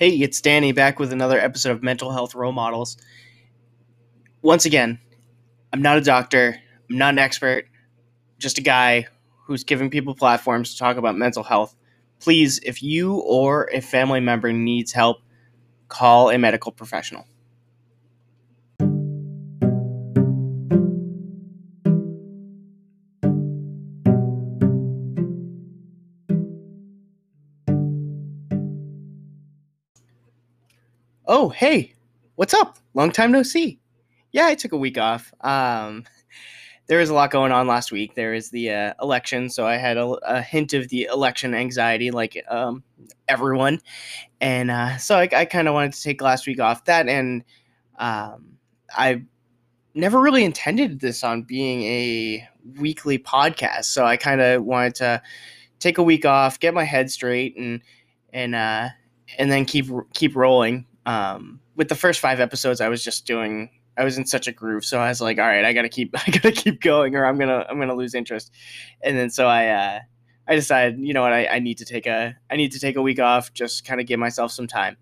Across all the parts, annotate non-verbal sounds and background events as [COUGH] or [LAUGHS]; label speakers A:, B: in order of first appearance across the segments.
A: Hey, it's Danny back with another episode of Mental Health Role Models. Once again, I'm not a doctor, I'm not an expert, just a guy who's giving people platforms to talk about mental health. Please, if you or a family member needs help, call a medical professional. Oh, hey, what's up? Long time no see. Yeah, I took a week off. Um, [LAUGHS] there was a lot going on last week. There is the uh, election, so I had a, a, hint of the election anxiety, like um, everyone, and uh, so I, I kind of wanted to take last week off. That and um, I never really intended this on being a weekly podcast, so I kind of wanted to take a week off, get my head straight, and and uh, and then keep keep rolling um, with the first five episodes, I was just doing. I was in such a groove, so I was like, "All right, I gotta keep, [LAUGHS] I gotta keep going, or I'm gonna, I'm gonna lose interest." And then so I, uh, I decided, you know what, I, I need to take a, I need to take a week off, just kind of give myself some time.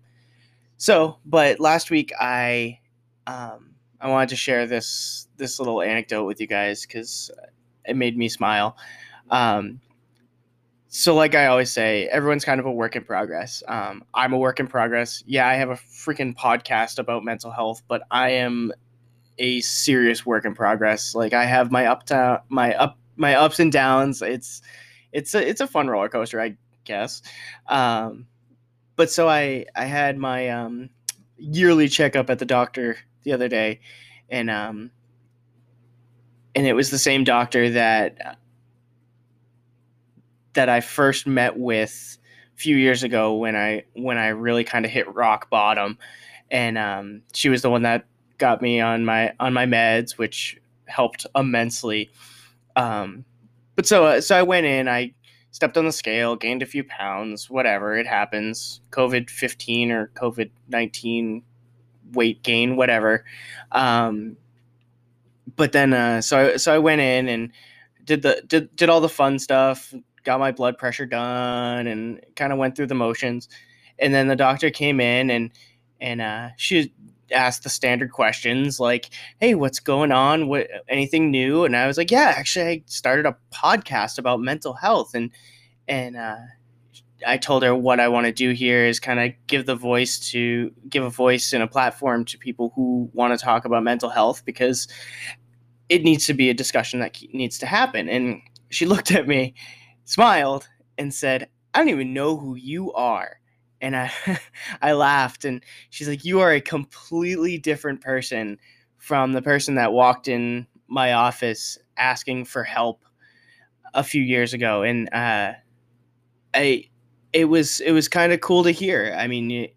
A: So, but last week I, um, I wanted to share this, this little anecdote with you guys because it made me smile. Um, so like i always say everyone's kind of a work in progress. Um, i'm a work in progress. Yeah i have a freaking podcast about mental health but i am a serious work in progress. Like i have my up to my up my ups and downs. It's it's a it's a fun roller coaster i guess. Um, but so i i had my um, yearly checkup at the doctor the other day and um and it was the same doctor that that I first met with a few years ago when I when I really kind of hit rock bottom, and um, she was the one that got me on my on my meds, which helped immensely. Um, but so uh, so I went in, I stepped on the scale, gained a few pounds, whatever it happens, COVID fifteen or COVID nineteen weight gain, whatever. Um, but then uh, so I, so I went in and did the did did all the fun stuff, got my blood pressure done and kind of went through the motions. And then the doctor came in and and uh, she asked the standard questions like, "Hey, what's going on? What anything new?" And I was like, "Yeah, actually, I started a podcast about mental health." And and uh, I told her what I want to do here is kind of give the voice to give a voice and a platform to people who want to talk about mental health because it needs to be a discussion that needs to happen. And she [LAUGHS] looked at me smiled and said, I don't even know who you are. And I, [LAUGHS] I laughed, and she's like, You are a completely different person from the person that walked in my office asking for help a few years ago. And uh, I, it was it was kind of cool to hear. I mean,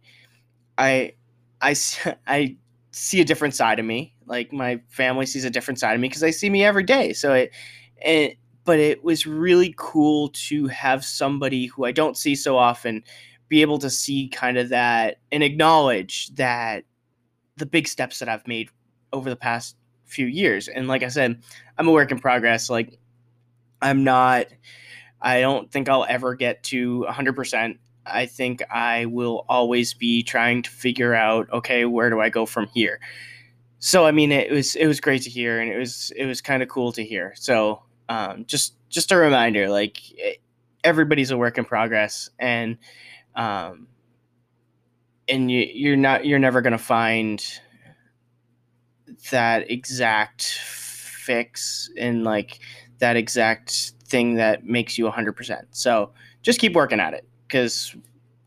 A: I, I, [LAUGHS] I see a different side of me. Like my family sees a different side of me because they see me every day. So it, it but it was really cool to have somebody who I don't see so often be able to see kind of that and acknowledge that the big steps that I've made over the past few years. And like I said, I'm a work in progress. Like I'm not I don't think I'll ever get to 100%. I think I will always be trying to figure out okay, where do I go from here? So I mean, it was it was great to hear, and it was it was kind of cool to hear. So um, just just a reminder, like everybody's a work in progress, and um, and you, you're not you're never gonna find that exact fix in like that exact thing that makes you 100%. So just keep working at it because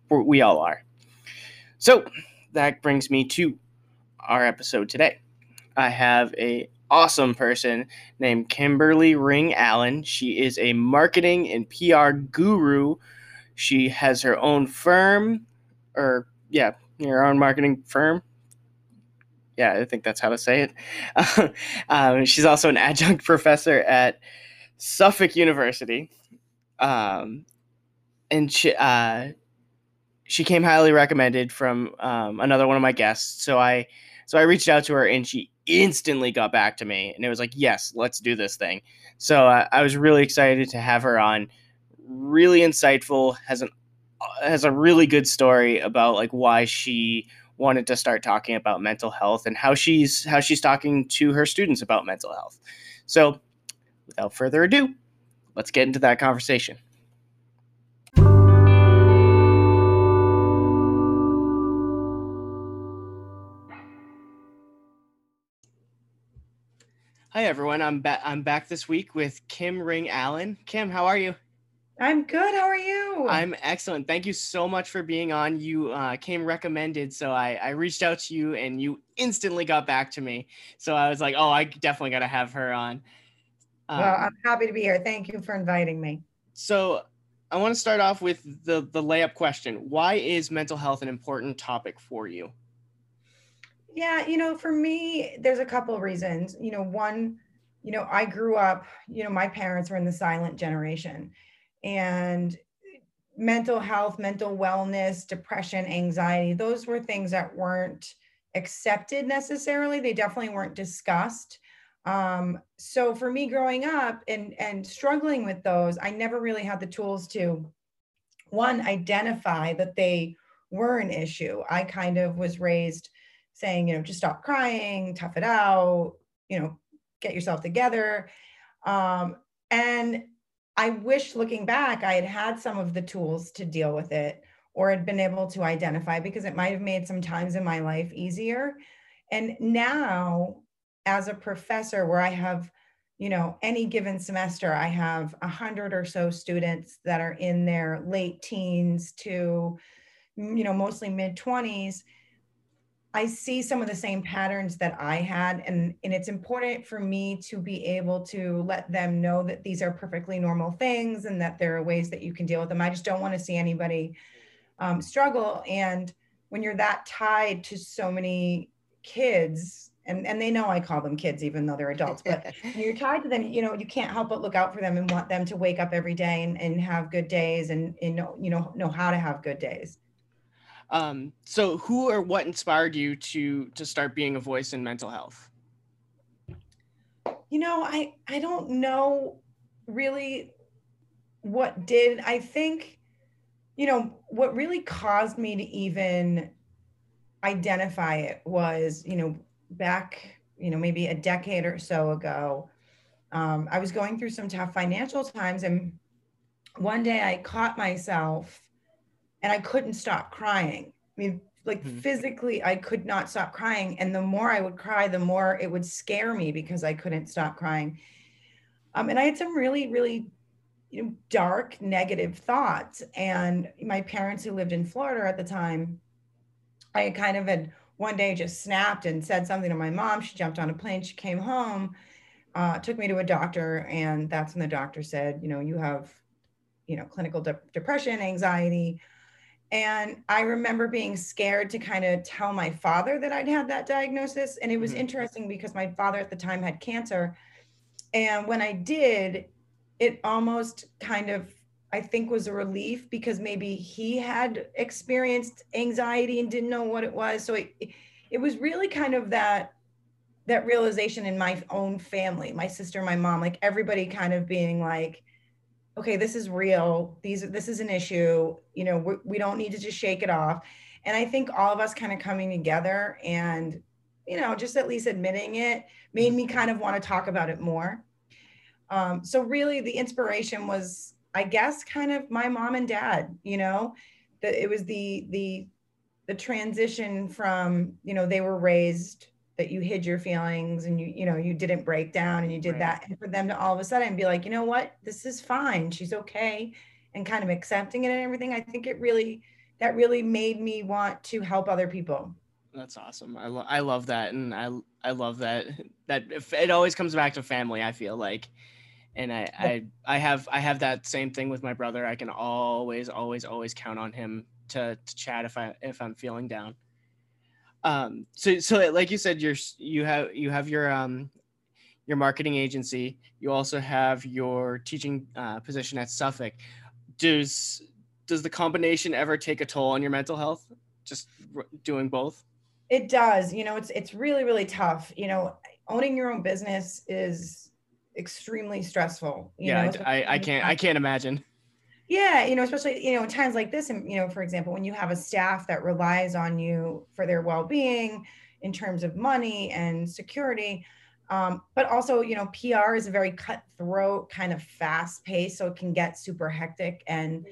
A: we all are. So that brings me to our episode today. I have a awesome person named Kimberly Ring Allen. She is a marketing and PR guru. She has her own firm, or yeah, her own marketing firm. Yeah, I think that's how to say it. [LAUGHS] um, she's also an adjunct [LAUGHS] professor at Suffolk University. Um, and she, uh, she came highly recommended from um, another one of my guests. So I so I reached out to her and she instantly got back to me and it was like, yes, let's do this thing. So uh, I was really excited to have her on. Really insightful, has an has a really good story about like why she wanted to start talking about mental health and how she's how she's talking to her students about mental health. So, without further ado, let's get into that conversation. Hi everyone. I'm back. I'm back this week with Kim Ring Allen. Kim, how are you?
B: I'm good. How are you?
A: I'm excellent. Thank you so much for being on. You uh, came recommended, so I, I reached out to you and you instantly got back to me. So I was like, oh, I definitely got to have her on.
B: Um, well, I'm happy to be here. Thank you for inviting me.
A: So I want to start off with the the layup question. Why is mental health an important topic for you?
B: Yeah, you know, for me, there's a couple of reasons. You know, one, you know, I grew up, you know, my parents were in the silent generation and mental health, mental wellness, depression, anxiety, those were things that weren't accepted necessarily. They definitely weren't discussed. Um, so for me growing up and and struggling with those, I never really had the tools to one identify that they were an issue. I kind of was raised saying, you know, just stop crying, tough it out, you know, get yourself together. Um, and I wish looking back, I had had some of the tools to deal with it or had been able to identify because it might have made some times in my life easier. And now, as a professor, where I have, you know, any given semester, I have a hundred or so students that are in their late teens to, you know, mostly mid 20s I see some of the same patterns that I had. And, and it's important for me to be able to let them know that these are perfectly normal things and that there are ways that you can deal with them. I just don't want to see anybody um, struggle. And when you're that tied to so many kids, and, and they know I call them kids, even though they're adults, but [LAUGHS] you're tied to them, you know, you can't help but look out for them and want them to wake up every day and, and have good days and, and know, you know, know how to have good days.
A: Um, so who or what inspired you to to start being a voice in mental health?
B: You know, I I don't know really what did. I think you know what really caused me to even identify it was, you know, back, you know, maybe a decade or so ago. Um, I was going through some tough financial times and one day I caught myself and I couldn't stop crying. I mean, like mm-hmm. physically, I could not stop crying. And the more I would cry, the more it would scare me because I couldn't stop crying. Um, and I had some really, really you know, dark, negative thoughts. And my parents, who lived in Florida at the time, I kind of had one day just snapped and said something to my mom. She jumped on a plane. She came home, uh, took me to a doctor, and that's when the doctor said, you know, you have, you know, clinical de- depression, anxiety, and I remember being scared to kind of tell my father that I'd had that diagnosis. And it was mm-hmm. interesting because my father at the time had cancer. And when I did, it almost kind of, I think, was a relief because maybe he had experienced anxiety and didn't know what it was. So it, it was really kind of that that realization in my own family, my sister, my mom, like everybody kind of being like, okay, this is real. These this is an issue. You know, we, we don't need to just shake it off. And I think all of us kind of coming together and you know just at least admitting it made me kind of want to talk about it more. Um, so really, the inspiration was, I guess, kind of my mom and dad. You know, that it was the the the transition from you know they were raised that you hid your feelings and you you know you didn't break down and you did right. that and for them to all of a sudden be like you know what? This is fine. She's okay and kind of accepting it and everything i think it really that really made me want to help other people.
A: That's awesome. I, lo- I love that and i i love that [LAUGHS] that it always comes back to family i feel like and I, I i have i have that same thing with my brother. I can always always always count on him to, to chat if i if i'm feeling down um, so so like you said, you're you have you have your um your marketing agency. You also have your teaching uh, position at Suffolk. Does does the combination ever take a toll on your mental health? Just r- doing both.
B: It does. You know, it's it's really really tough. You know, owning your own business is extremely stressful.
A: yeah,
B: know,
A: I, I, I can't I can't imagine.
B: Yeah, you know, especially you know in times like this, and you know, for example, when you have a staff that relies on you for their well-being in terms of money and security, um, but also you know, PR is a very cutthroat kind of fast pace, so it can get super hectic and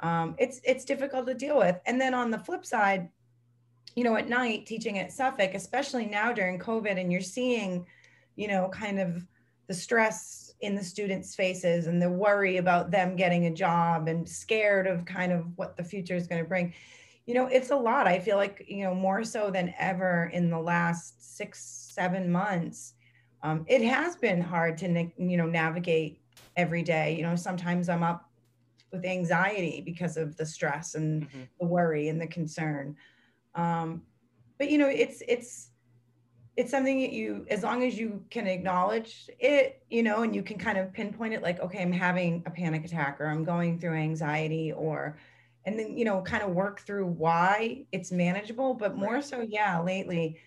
B: um, it's it's difficult to deal with. And then on the flip side, you know, at night teaching at Suffolk, especially now during COVID, and you're seeing, you know, kind of the stress in the students' faces and the worry about them getting a job and scared of kind of what the future is going to bring. You know, it's a lot. I feel like, you know, more so than ever in the last six, seven months, um, it has been hard to, you know, navigate every day. You know, sometimes I'm up with anxiety because of the stress and mm-hmm. the worry and the concern. Um, but you know, it's it's it's something that you as long as you can acknowledge it you know and you can kind of pinpoint it like okay i'm having a panic attack or i'm going through anxiety or and then you know kind of work through why it's manageable. But more so yeah lately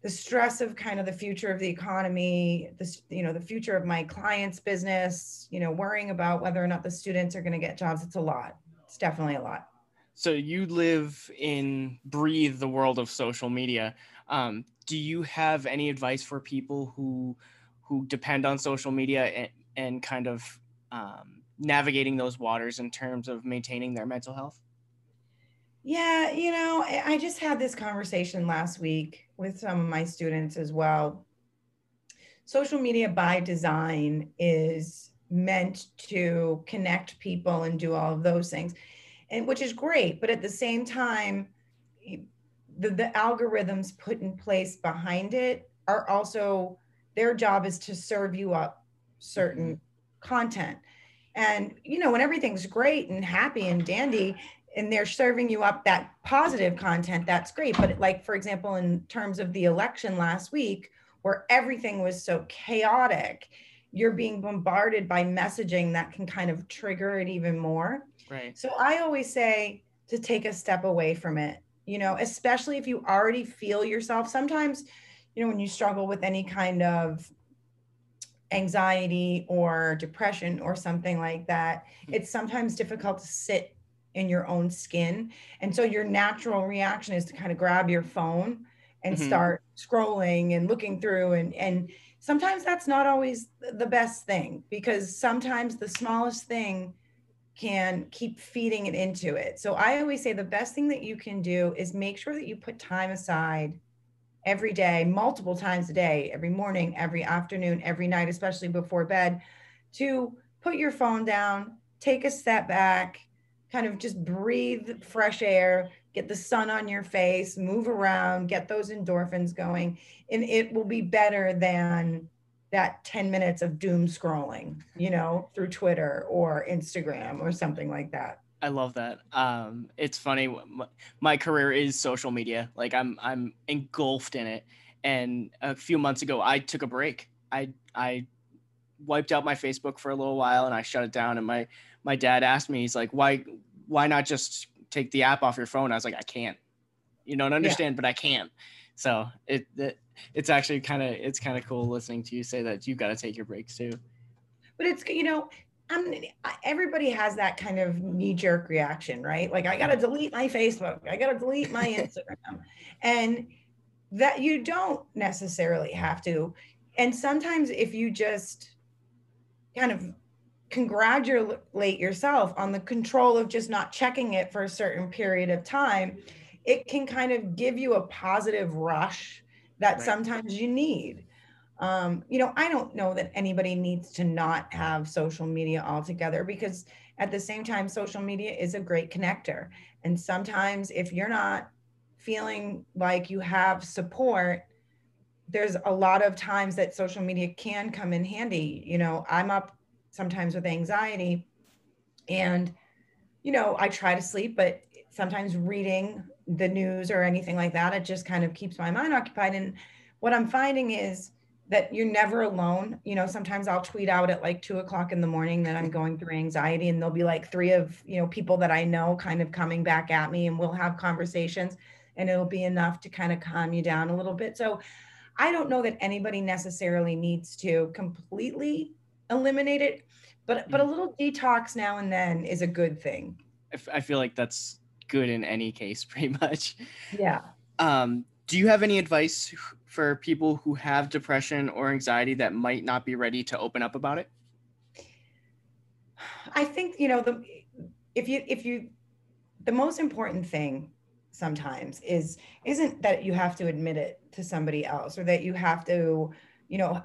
B: the stress of kind of the future of the economy this you know the future of my clients business you know worrying about whether or not the students are going to get jobs it's a lot. It's definitely a lot.
A: So you live in breathe the world of social media um, do you have any advice for people who who depend on social media and, and kind of um, navigating those waters in terms of maintaining their mental health?
B: Yeah, you know, I just had this conversation last week with some of my students as well. Social media by design is meant to connect people and do all of those things, and which is great. But at the same time, the, the algorithms put in place behind it are also their job is to serve you up certain mm-hmm. content. And you know when everything's great and happy and dandy and they're serving you up that positive content that's great. But like for example in terms of the election last week where everything was so chaotic you're being bombarded by messaging that can kind of trigger it even more.
A: Right.
B: So i always say to take a step away from it you know, especially if you already feel yourself. Sometimes, you know, when you struggle with any kind of anxiety or depression or something like that, hmm. it's sometimes difficult to sit in your own skin. And so your natural reaction is to kind of grab your phone and mm-hmm. start scrolling and looking through and and sometimes that's not always the best thing because sometimes the smallest thing can keep feeding it into it. So I always say the best thing that you can do is make sure that you put time aside every day, multiple times a day, every morning, every afternoon, every night, especially before bed, to put your phone down, take a step back, kind of just breathe fresh air, get the sun on your face, move around, get those endorphins going, and it will be better than that 10 minutes of doom scrolling, you know, through Twitter or Instagram or something like that.
A: I love that. Um, it's funny. My career is social media. Like I'm, I'm engulfed in it. And a few months ago, I took a break. I, I wiped out my Facebook for a little while and I shut it down. And my, my dad asked me, he's like, why, why not just take the app off your phone? I was like, I can't. You don't understand, yeah. but I can't. So it, it it's actually kind of it's kind of cool listening to you say that you've got to take your breaks too.
B: But it's you know I'm everybody has that kind of knee jerk reaction, right? Like I got to delete my Facebook, I got to delete my [LAUGHS] Instagram, and that you don't necessarily have to. And sometimes if you just kind of congratulate yourself on the control of just not checking it for a certain period of time, it can kind of give you a positive rush that right. sometimes you need. Um, you know, I don't know that anybody needs to not have social media altogether because at the same time, social media is a great connector. And sometimes if you're not feeling like you have support, there's a lot of times that social media can come in handy. You know, I'm up sometimes with anxiety and, you know, I try to sleep, but sometimes reading the news or anything like that. It just kind of keeps my mind occupied. And what I'm finding is that you're never alone. You know, sometimes I'll tweet out at like two o'clock in the morning that I'm going through anxiety, and there'll be like three of, you know, people that I know kind of coming back at me, and we'll have conversations, and it'll be enough to kind of calm you down a little bit. So I don't know that anybody necessarily needs to completely eliminate it, but but a
A: Mhm.
B: little detox now and then is a good thing.
A: I, f- I feel like that's good in any case, [LAUGHS] pretty much.
B: Yeah.
A: Um, do you have any advice for people who have depression or anxiety that might not be ready to open up about it?
B: I think you know the if you if you the most important thing sometimes is isn't that you have to admit it to somebody else or that you have to you know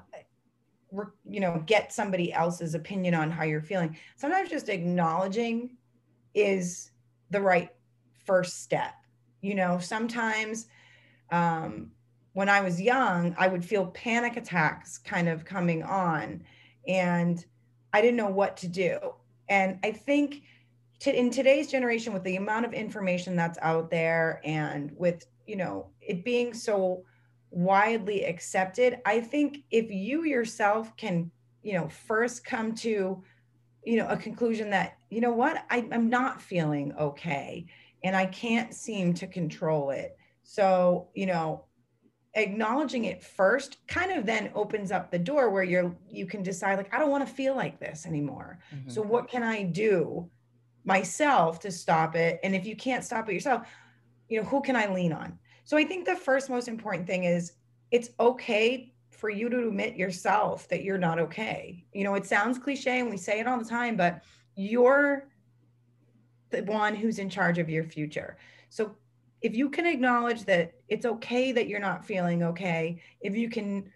B: you know get somebody else's opinion on how you're feeling sometimes just acknowledging is the right first step. You know sometimes um when i was young i would feel panic attacks kind of coming on and i didn't know what to do. And i think to, in today's generation with the amount of information that's out there and with you know it being so widely accepted i think if you yourself can you know first come to you know a conclusion that you know what? I, i'm not feeling okay and i can't seem to control it. So you know acknowledging it first kind of then opens up the door where you're you can decide like i don't want to feel like this anymore. Mm-hmm. So what can i do myself to stop it? And if you can't stop it yourself you know who can i lean on? So i think the first most important thing is it's okay for you to admit yourself that you're not okay. You know it sounds cliche and we say it all the time but you're the one who's in charge of your future so if you can acknowledge that it's okay that you're not feeling okay if you can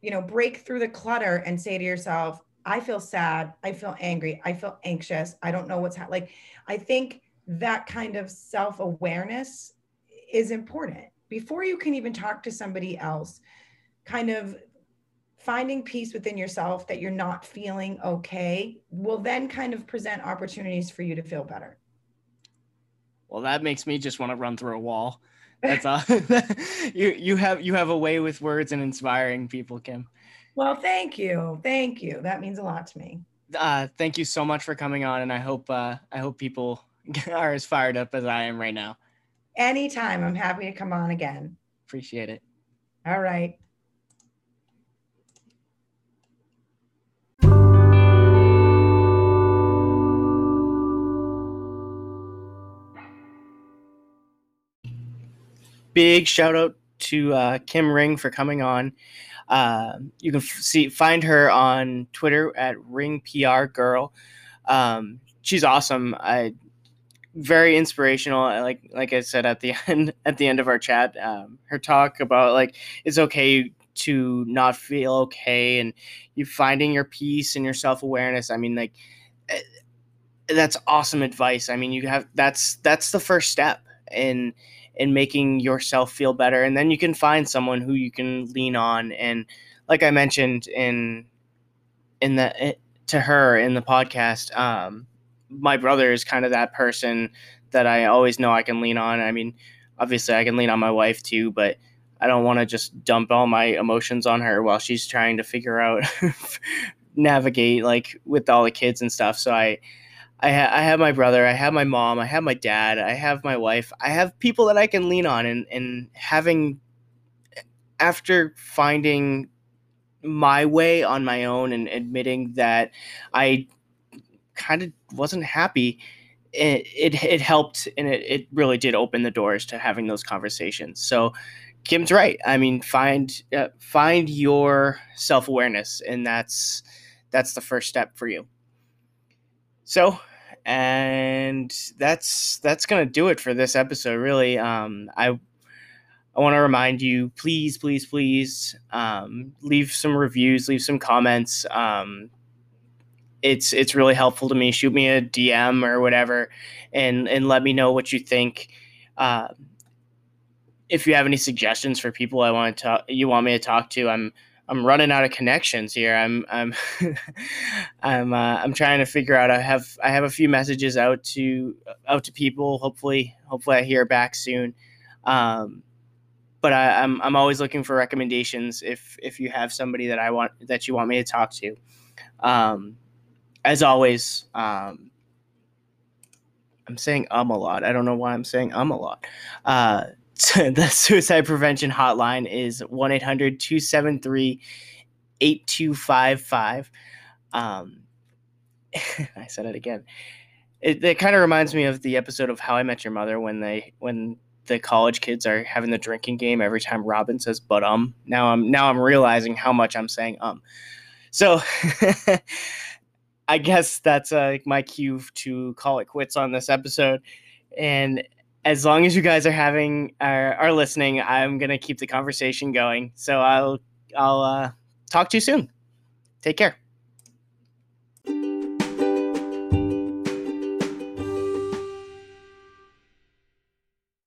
B: you know break through the clutter and say to yourself I feel sad. I feel angry. I feel anxious. I don't know what's happening. Like, I think that kind of self awareness is important before you can even talk to somebody else. Kind of finding peace within yourself that you're not feeling okay will then kind of present opportunities for you to feel better.
A: Well, that makes me just want to run through a wall. [LAUGHS] That's all. [LAUGHS] you you have you have a way with words and inspiring people, Kim.
B: Well, thank you. Thank you. That means a lot to me.
A: Uh, thank you so much for coming on, and I hope uh, I hope people [LAUGHS] are as fired up as I am right now.
B: Anytime. I'm happy to come on again.
A: Appreciate it.
B: All right.
A: Big shout out to uh, Kim Ring for coming on. Uh, you can f- see find her on Twitter at Ring PR Girl. Um, she's awesome. I very inspirational. Like like I said at the [LAUGHS] end at the end of our chat, um, her talk about like it's okay to not feel okay and you finding your peace and your self awareness. I mean, like eh, that's awesome advice. I mean, you have that's that's the first step in in making yourself feel better and then you can find someone who you can lean on and like i mentioned in in the eh, to her in the podcast um my brother is kind of that person that i always know i can lean on. I mean obviously i can lean on my wife too but i don't want to just dump all my emotions on her while she's trying to figure out [LAUGHS] navigate like with all the kids and stuff so i I, ha- I have my brother, I have my mom, I have my dad, I have my wife, I have people that I can lean on, and and having after finding my way on my own and admitting that I kind of wasn't happy, it, it it helped and it it really did open the doors to having those conversations. So Kim's right. I mean, find uh, find your self awareness, and that's that's the first step for you. So, and that's that's gonna do it for this episode. Really, um, I I want to remind you, please, please, please, um, leave some reviews, leave some comments. Um, it's it's really helpful to me. Shoot me a DM or whatever, and and let me know what you think. Uh, if you have any suggestions for people I want to talk, you want me to talk to, I'm I'm running out of connections here. I'm I'm [LAUGHS] I'm uh, I'm trying to figure out. I have I have a few messages out to out to people. Hopefully hopefully I hear back soon. Um, but I, I'm I'm always looking for recommendations. If if you have somebody that I want that you want me to talk to, um, as always, um, I'm saying um a lot. I don't know why I'm saying um a lot. Uh, [LAUGHS] the suicide prevention hotline is 1-800-273-8255 Um, [LAUGHS] I said it again. It, it kind of reminds me of the episode of How I Met Your Mother when they when the college kids are having the drinking game every time Robin says "but um." Now I'm now I'm realizing how much I'm saying um. So [LAUGHS] I guess that's uh, my cue to call it quits on this episode. And as long as you guys are having are, are listening, I'm gonna keep the conversation going. So I'll I'll uh, talk to you soon. Take care.